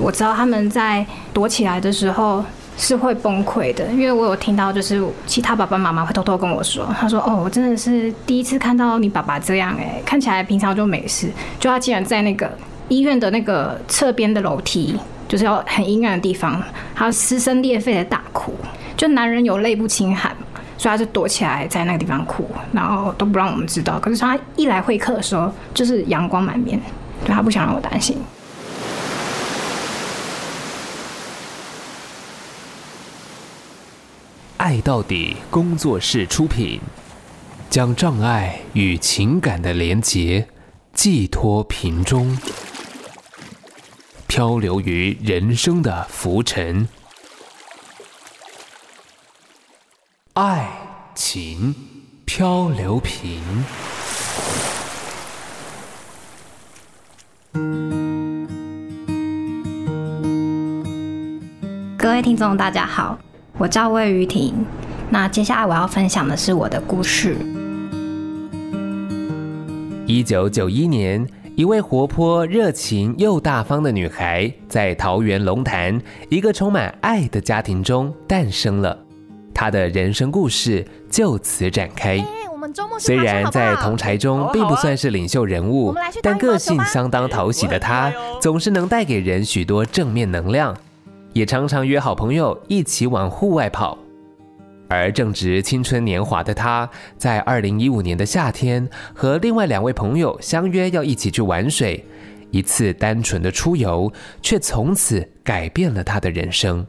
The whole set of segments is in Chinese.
我知道他们在躲起来的时候是会崩溃的，因为我有听到，就是其他爸爸妈妈会偷偷跟我说，他说：“哦，我真的是第一次看到你爸爸这样，哎，看起来平常就没事，就他竟然在那个医院的那个侧边的楼梯，就是要很阴暗的地方，他撕声裂肺的大哭，就男人有泪不轻弹。”所以他就躲起来在那个地方哭，然后都不让我们知道。可是他一来会客的时候，就是阳光满面，对，他不想让我担心。爱到底工作室出品，将障碍与情感的连结寄托瓶中，漂流于人生的浮沉。爱情漂流瓶。各位听众，大家好，我叫魏雨婷。那接下来我要分享的是我的故事。一九九一年，一位活泼、热情又大方的女孩，在桃园龙潭一个充满爱的家庭中诞生了。她的人生故事就此展开。虽然在同柴中并不算是领袖人物，但个性相当讨喜的她，总是能带给人许多正面能量，也常常约好朋友一起往户外跑。而正值青春年华的他，在二零一五年的夏天，和另外两位朋友相约要一起去玩水。一次单纯的出游，却从此改变了他的人生。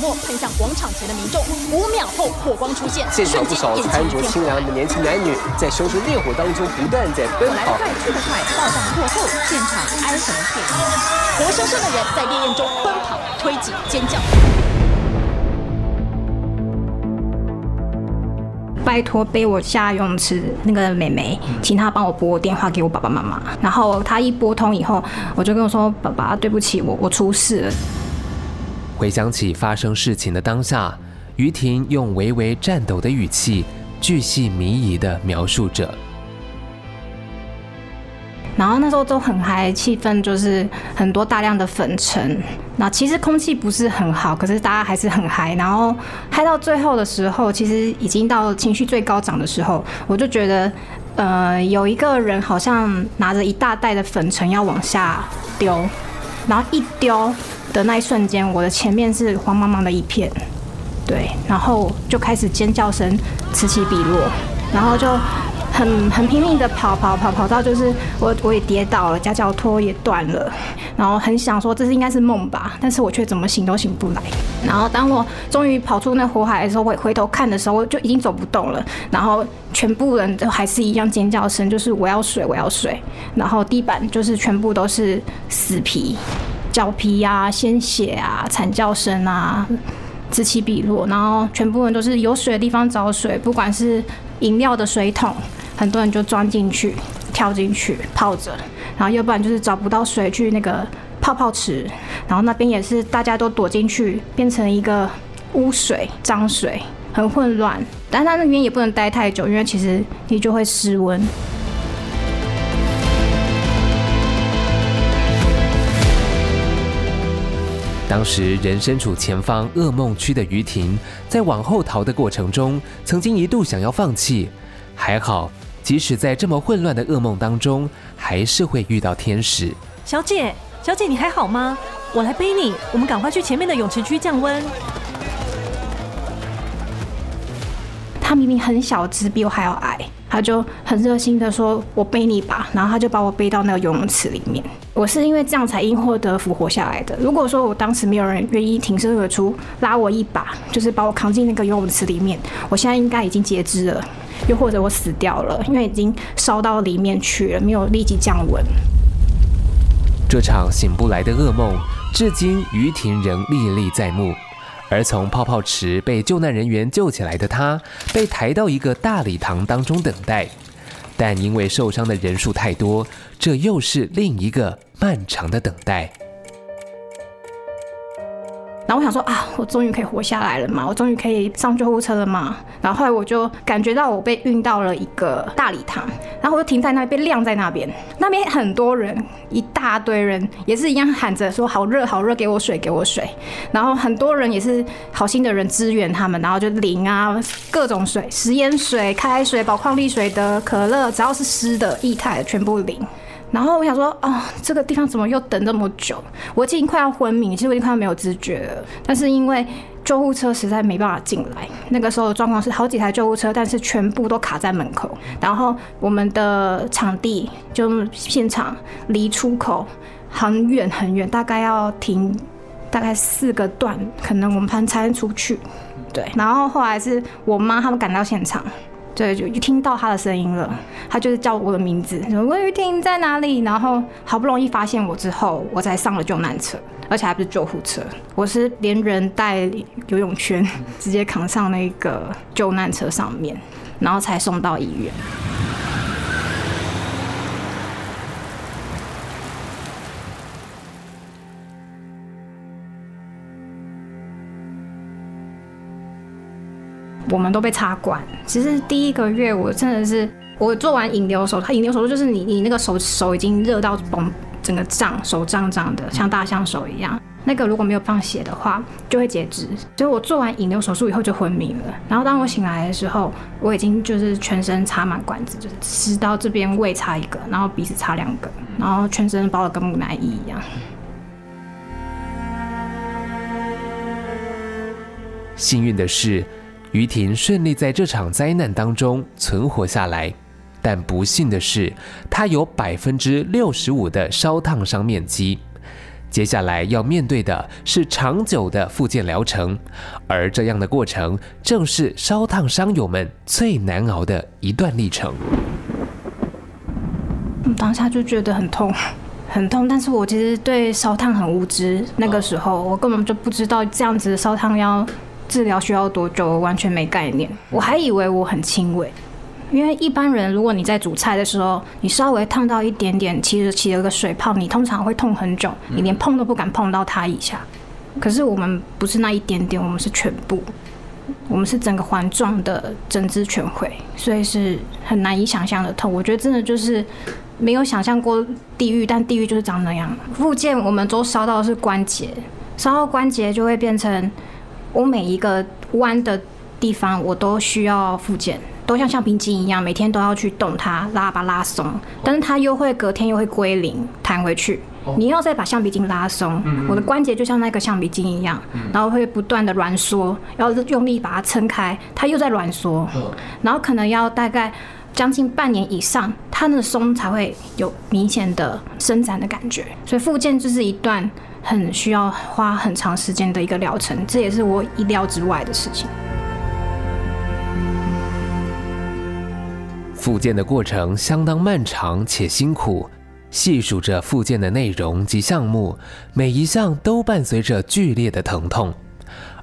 喷向广场前的民众，五秒后火光出现，现场不少穿着清凉的年轻男女在熊熊烈火当中不断在奔跑。来得快去得快，爆炸过后，现场哀鸿遍野，活生生的人在烈焰中奔跑、推挤、尖叫。拜托背我下游泳池那个妹妹，请她帮我拨电话给我爸爸妈妈。然后她一拨通以后，我就跟我说：“爸爸，对不起，我我出事了。”回想起发生事情的当下，于婷用微微颤抖的语气，巨细靡遗地描述着。然后那时候都很嗨，气氛就是很多大量的粉尘。那其实空气不是很好，可是大家还是很嗨。然后嗨到最后的时候，其实已经到情绪最高涨的时候，我就觉得，呃，有一个人好像拿着一大袋的粉尘要往下丢，然后一丢。的那一瞬间，我的前面是黄茫茫的一片，对，然后就开始尖叫声此起彼落，然后就很很拼命的跑跑跑跑到就是我我也跌倒了，夹脚拖也断了，然后很想说这是应该是梦吧，但是我却怎么醒都醒不来。然后当我终于跑出那火海的时候，我回头看的时候，我就已经走不动了，然后全部人都还是一样尖叫声，就是我要水我要水，然后地板就是全部都是死皮。脚皮啊，鲜血啊，惨叫声啊，此起彼落，然后全部人都是有水的地方找水，不管是饮料的水桶，很多人就钻进去、跳进去泡着，然后要不然就是找不到水去那个泡泡池，然后那边也是大家都躲进去，变成一个污水、脏水，很混乱。但他那边也不能待太久，因为其实你就会失温。当时人身处前方噩梦区的于婷，在往后逃的过程中，曾经一度想要放弃。还好，即使在这么混乱的噩梦当中，还是会遇到天使。小姐，小姐，你还好吗？我来背你，我们赶快去前面的泳池区降温。他明明很小只，比我还要矮。他就很热心的说：“我背你吧。”然后他就把我背到那个游泳池里面。我是因为这样才因祸得福活下来的。如果说我当时没有人愿意挺身而出拉我一把，就是把我扛进那个游泳池里面，我现在应该已经截肢了，又或者我死掉了，因为已经烧到里面去了，没有立即降温。这场醒不来的噩梦，至今于婷仍历历在目。而从泡泡池被救难人员救起来的他，被抬到一个大礼堂当中等待，但因为受伤的人数太多，这又是另一个漫长的等待。然后我想说啊，我终于可以活下来了嘛，我终于可以上救护车了嘛。然后后来我就感觉到我被运到了一个大礼堂，然后我就停在那边，被晾在那边。那边很多人，一大堆人，也是一样喊着说好热好热，给我水给我水。然后很多人也是好心的人支援他们，然后就淋啊各种水，食盐水、开水、宝矿力水的、可乐，只要是湿的、液态的，全部淋。然后我想说，哦，这个地方怎么又等这么久？我已经快要昏迷，其实我已经快要没有知觉了。但是因为救护车实在没办法进来，那个时候的状况是好几台救护车，但是全部都卡在门口。然后我们的场地就现场离出口很远很远，大概要停大概四个段，可能我们才能出去。对，然后后来是我妈他们赶到现场。对，就一听到他的声音了，他就是叫我的名字，说魏雨婷在哪里？然后好不容易发现我之后，我才上了救难车，而且还不是救护车，我是连人带游泳圈，直接扛上那个救难车上面，然后才送到医院。我们都被插管。其实第一个月我真的是，我做完引流手术，引流手术就是你你那个手手已经热到崩，整个胀，手胀胀的，像大象手一样。那个如果没有放血的话，就会截肢。所以我做完引流手术以后就昏迷了。然后当我醒来的时候，我已经就是全身插满管子，就是食道这边胃插一个，然后鼻子插两个，然后全身包的跟木乃伊一样。幸运的是。于婷顺利在这场灾难当中存活下来，但不幸的是，她有百分之六十五的烧烫伤面积。接下来要面对的是长久的复健疗程，而这样的过程正是烧烫伤友们最难熬的一段历程。当下就觉得很痛，很痛，但是我其实对烧烫很无知。那个时候我根本就不知道这样子的烧烫要。治疗需要多久？我完全没概念，我还以为我很轻微，因为一般人如果你在煮菜的时候，你稍微烫到一点点，其实起了个水泡，你通常会痛很久，你连碰都不敢碰到它一下。可是我们不是那一点点，我们是全部，我们是整个环状的整只全毁，所以是很难以想象的痛。我觉得真的就是没有想象过地狱，但地狱就是长那样。附件我们都烧到的是关节，烧到关节就会变成。我每一个弯的地方，我都需要复健，都像橡皮筋一样，每天都要去动它，拉把拉松。但是它又会隔天又会归零，弹回去。你要再把橡皮筋拉松，我的关节就像那个橡皮筋一样，然后会不断的挛缩，要用力把它撑开，它又在挛缩，然后可能要大概将近半年以上，它的松才会有明显的伸展的感觉。所以复健就是一段。很需要花很长时间的一个疗程，这也是我意料之外的事情。复健的过程相当漫长且辛苦，细数着复健的内容及项目，每一项都伴随着剧烈的疼痛。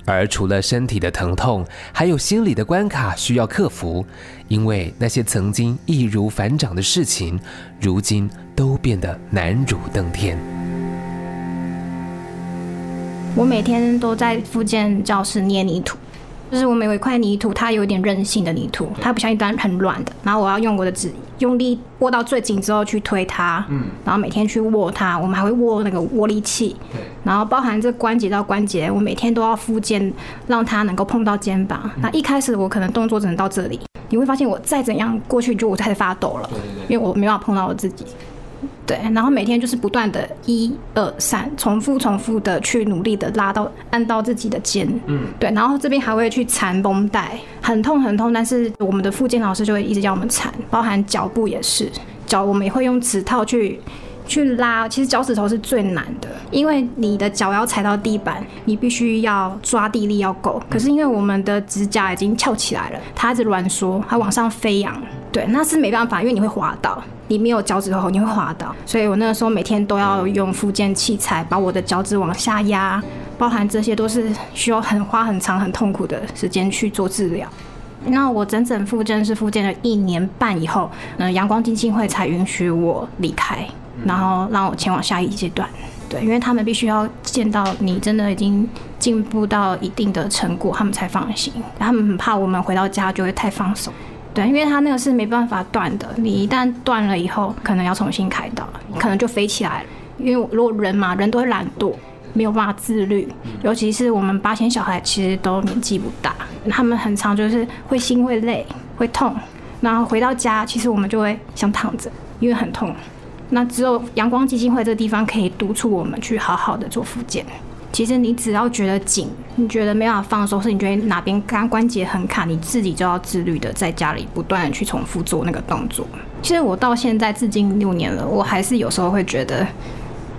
而除了身体的疼痛，还有心理的关卡需要克服，因为那些曾经易如反掌的事情，如今都变得难如登天。我每天都在复健教室捏泥土，就是我每有一块泥土，它有一点韧性的泥土，它不像一般很软的。然后我要用我的指用力握到最紧之后去推它，嗯，然后每天去握它，我们还会握那个握力器，对，然后包含这关节到关节，我每天都要复健，让它能够碰到肩膀。那一开始我可能动作只能到这里，你会发现我再怎样过去就我开始发抖了，因为我没办法碰到我自己。对，然后每天就是不断的一二三，重复重复的去努力的拉到按到自己的肩，嗯，对，然后这边还会去缠绷带，很痛很痛，但是我们的复健老师就会一直叫我们缠，包含脚部也是，脚我们也会用指套去去拉，其实脚趾头是最难的，因为你的脚要踩到地板，你必须要抓地力要够，可是因为我们的指甲已经翘起来了，它一直攣缩，它往上飞扬，对，那是没办法，因为你会滑倒。你没有脚趾头，你会滑倒，所以我那个时候每天都要用复健器材把我的脚趾往下压，包含这些都是需要很花很长很痛苦的时间去做治疗。那我整整复健是复健了一年半以后，嗯、呃，阳光基金会才允许我离开，然后让我前往下一阶段。对，因为他们必须要见到你真的已经进步到一定的成果，他们才放心。他们很怕我们回到家就会太放松，对，因为他那个是没办法断的，你一旦断了以后，可能要重新开刀，可能就飞起来了。因为如果人嘛，人都会懒惰，没有办法自律，尤其是我们八仙小孩其实都年纪不大，他们很常就是会心会累会痛，然后回到家其实我们就会想躺着，因为很痛。那只有阳光基金会这个地方可以督促我们去好好的做复健。其实你只要觉得紧，你觉得没办法放松，是你觉得哪边关关节很卡，你自己就要自律的在家里不断的去重复做那个动作。其实我到现在至今六年了，我还是有时候会觉得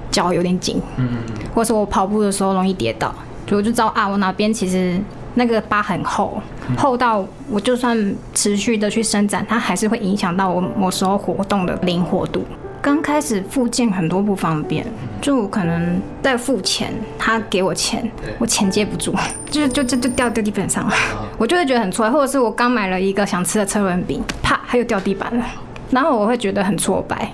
脚有点紧，嗯，或者我跑步的时候容易跌倒，就我就知道啊，我哪边其实那个疤很厚，厚到我就算持续的去伸展，它还是会影响到我某时候活动的灵活度。刚开始复健很多不方便，就可能在付钱，他给我钱，我钱接不住，就就就就掉掉地板上了，我就会觉得很挫败，或者是我刚买了一个想吃的车轮饼，啪，它又掉地板了，然后我会觉得很挫败，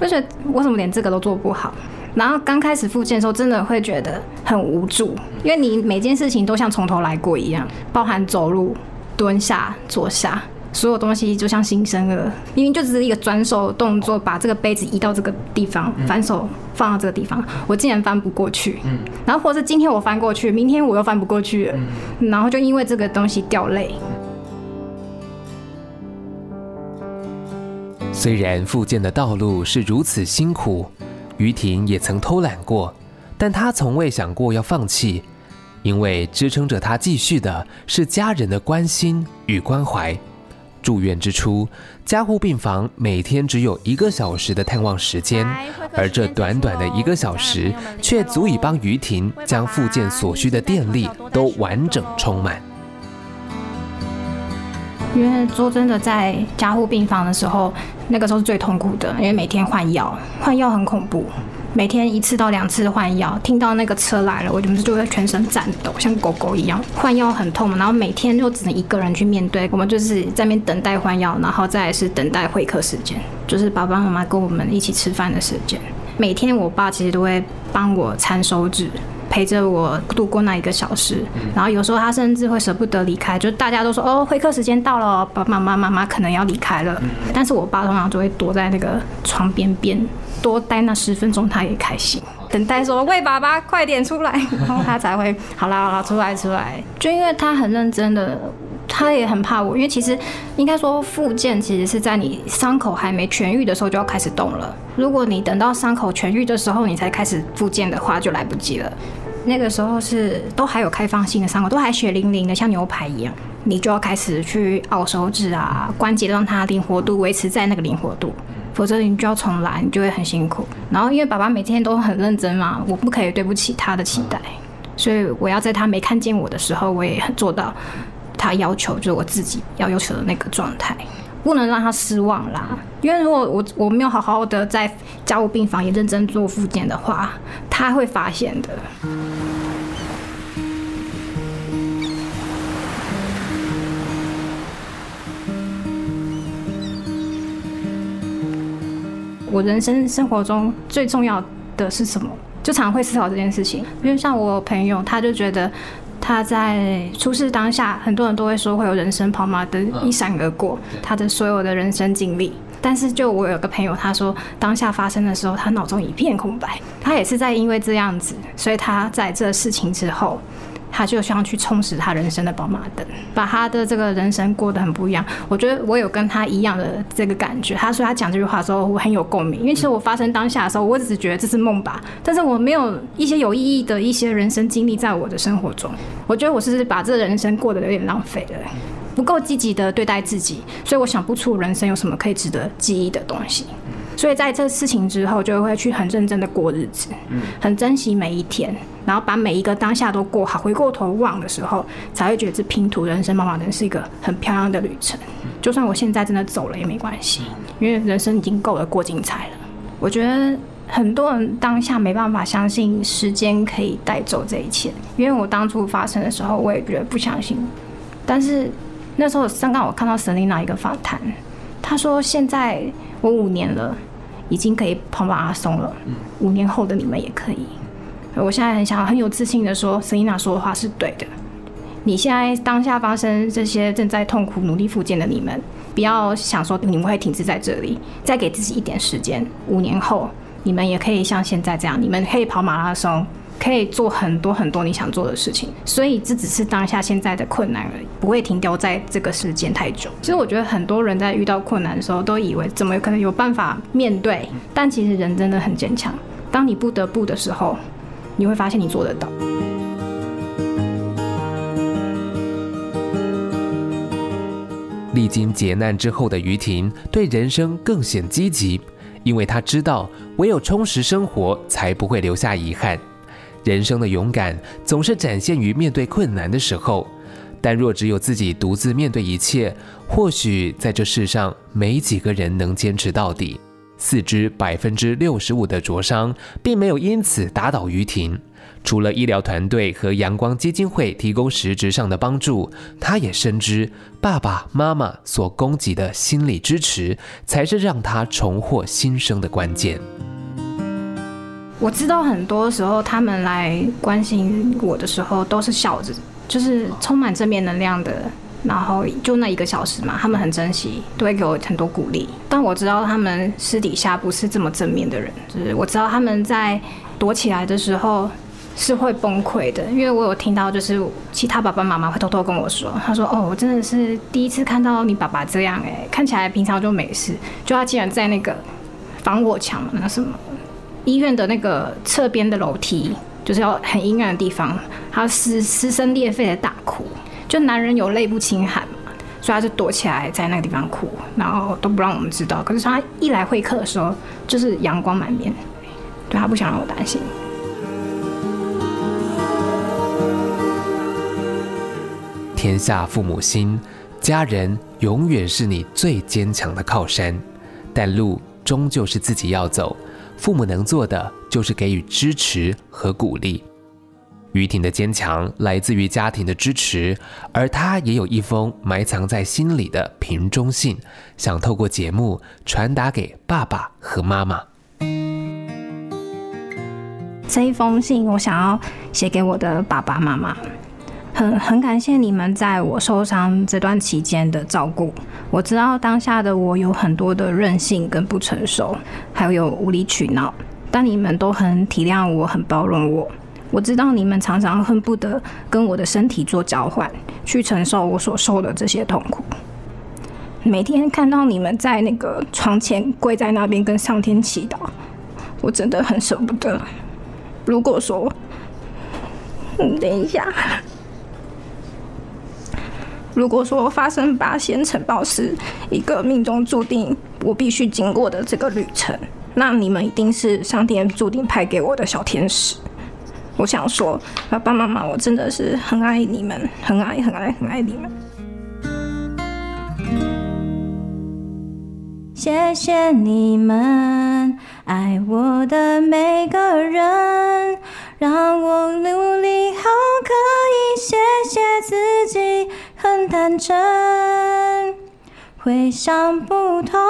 就觉得为什么连这个都做不好？然后刚开始复健的时候，真的会觉得很无助，因为你每件事情都像从头来过一样，包含走路、蹲下、坐下。所有东西就像新生儿，明明就只是一个转手动作，把这个杯子移到这个地方，反手放到这个地方，我竟然翻不过去。然后或是今天我翻过去，明天我又翻不过去了，然后就因为这个东西掉泪。虽然复健的道路是如此辛苦，于婷也曾偷懒过，但她从未想过要放弃，因为支撑着她继续的是家人的关心与关怀。住院之初，加护病房每天只有一个小时的探望时间，而这短短的一个小时，却足以帮于婷将复健所需的电力都完整充满。因为说真的，在加护病房的时候，那个时候是最痛苦的，因为每天换药，换药很恐怖。每天一次到两次换药，听到那个车来了，我们就会全身颤抖，像狗狗一样。换药很痛，然后每天就只能一个人去面对。我们就是在那边等待换药，然后再是等待会客时间，就是爸爸妈妈跟我们一起吃饭的时间。每天我爸其实都会帮我缠手指，陪着我度过那一个小时。然后有时候他甚至会舍不得离开，就大家都说哦，会客时间到了，爸爸妈妈妈妈可能要离开了，但是我爸通常就会躲在那个床边边。多待那十分钟，他也开心。等待说：“喂，爸爸，快点出来。” 然后他才会好啦好啦，出来出来。就因为他很认真的，他也很怕我。因为其实应该说，复健其实是在你伤口还没痊愈的时候就要开始动了。如果你等到伤口痊愈的时候你才开始复健的话，就来不及了。那个时候是都还有开放性的伤口，都还血淋淋的，像牛排一样，你就要开始去拗手指啊，关节让它灵活度维持在那个灵活度。否则你就要重来，你就会很辛苦。然后因为爸爸每天都很认真嘛，我不可以对不起他的期待，所以我要在他没看见我的时候，我也很做到他要求，就是我自己要要求的那个状态，不能让他失望啦。因为如果我我没有好好的在加护病房也认真做复健的话，他会发现的。我人生生活中最重要的是什么？就常会思考这件事情。因为像我朋友，他就觉得他在出事当下，很多人都会说会有人生跑马灯一闪而过，他的所有的人生经历。但是就我有个朋友，他说当下发生的时候，他脑中一片空白。他也是在因为这样子，所以他在这事情之后。他就想要去充实他人生的宝马灯，把他的这个人生过得很不一样。我觉得我有跟他一样的这个感觉。他说他讲这句话的时候，我很有共鸣，因为其实我发生当下的时候，我只是觉得这是梦吧，但是我没有一些有意义的一些人生经历在我的生活中。我觉得我是把这人生过得有点浪费了，不够积极的对待自己，所以我想不出人生有什么可以值得记忆的东西。所以在这事情之后，就会去很认真的过日子，嗯很珍惜每一天，然后把每一个当下都过好。回过头望的时候，才会觉得这拼图人生跑马灯是一个很漂亮的旅程。就算我现在真的走了也没关系，因为人生已经够了过精彩了。我觉得很多人当下没办法相信时间可以带走这一切，因为我当初发生的时候，我也觉得不相信。但是那时候刚刚我看到 Selina 一个访谈，她说现在。我五年了，已经可以跑马拉松了，五年后的你们也可以。我现在很想很有自信的说，Selina 说的话是对的。你现在当下发生这些正在痛苦努力复健的你们，不要想说你们会停滞在这里，再给自己一点时间，五年后你们也可以像现在这样，你们可以跑马拉松。可以做很多很多你想做的事情，所以这只是当下现在的困难而已，不会停留在这个时间太久。其实我觉得很多人在遇到困难的时候，都以为怎么可能有办法面对，但其实人真的很坚强。当你不得不的时候，你会发现你做得到。历经劫难之后的于婷，对人生更显积极，因为她知道，唯有充实生活，才不会留下遗憾。人生的勇敢总是展现于面对困难的时候，但若只有自己独自面对一切，或许在这世上没几个人能坚持到底。四肢百分之六十五的灼伤，并没有因此打倒于婷。除了医疗团队和阳光基金会提供实质上的帮助，她也深知爸爸妈妈所供给的心理支持，才是让她重获新生的关键。我知道很多时候他们来关心我的时候都是笑着，就是充满正面能量的。然后就那一个小时嘛，他们很珍惜，都会给我很多鼓励。但我知道他们私底下不是这么正面的人，就是我知道他们在躲起来的时候是会崩溃的，因为我有听到就是其他爸爸妈妈会偷偷跟我说，他说：“哦，我真的是第一次看到你爸爸这样，哎，看起来平常就没事，就他竟然在那个防火墙那个什么。”医院的那个侧边的楼梯，就是要很阴暗的地方，他撕撕声裂肺的大哭，就男人有泪不轻弹嘛，所以他就躲起来在那个地方哭，然后都不让我们知道。可是他一来会客的时候，就是阳光满面，对，他不想让我担心。天下父母心，家人永远是你最坚强的靠山，但路终究是自己要走。父母能做的就是给予支持和鼓励。于婷的坚强来自于家庭的支持，而她也有一封埋藏在心里的瓶中信，想透过节目传达给爸爸和妈妈。这一封信，我想要写给我的爸爸妈妈。很很感谢你们在我受伤这段期间的照顾。我知道当下的我有很多的任性跟不成熟，还有无理取闹，但你们都很体谅我，很包容我。我知道你们常常恨不得跟我的身体做交换，去承受我所受的这些痛苦。每天看到你们在那个床前跪在那边跟上天祈祷，我真的很舍不得。如果说，嗯，等一下。如果说发生八仙尘爆是一个命中注定我必须经过的这个旅程，那你们一定是上天注定派给我的小天使。我想说，爸爸妈妈，我真的是很爱你们，很爱很爱很爱你们。谢谢你们爱我的每个人，让我努力后可以谢谢自己。单纯，会想不通，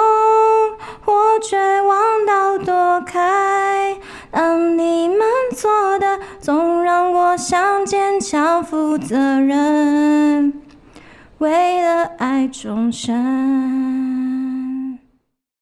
或绝望到躲开。当你们做的总让我想坚强负责任，为了爱终身。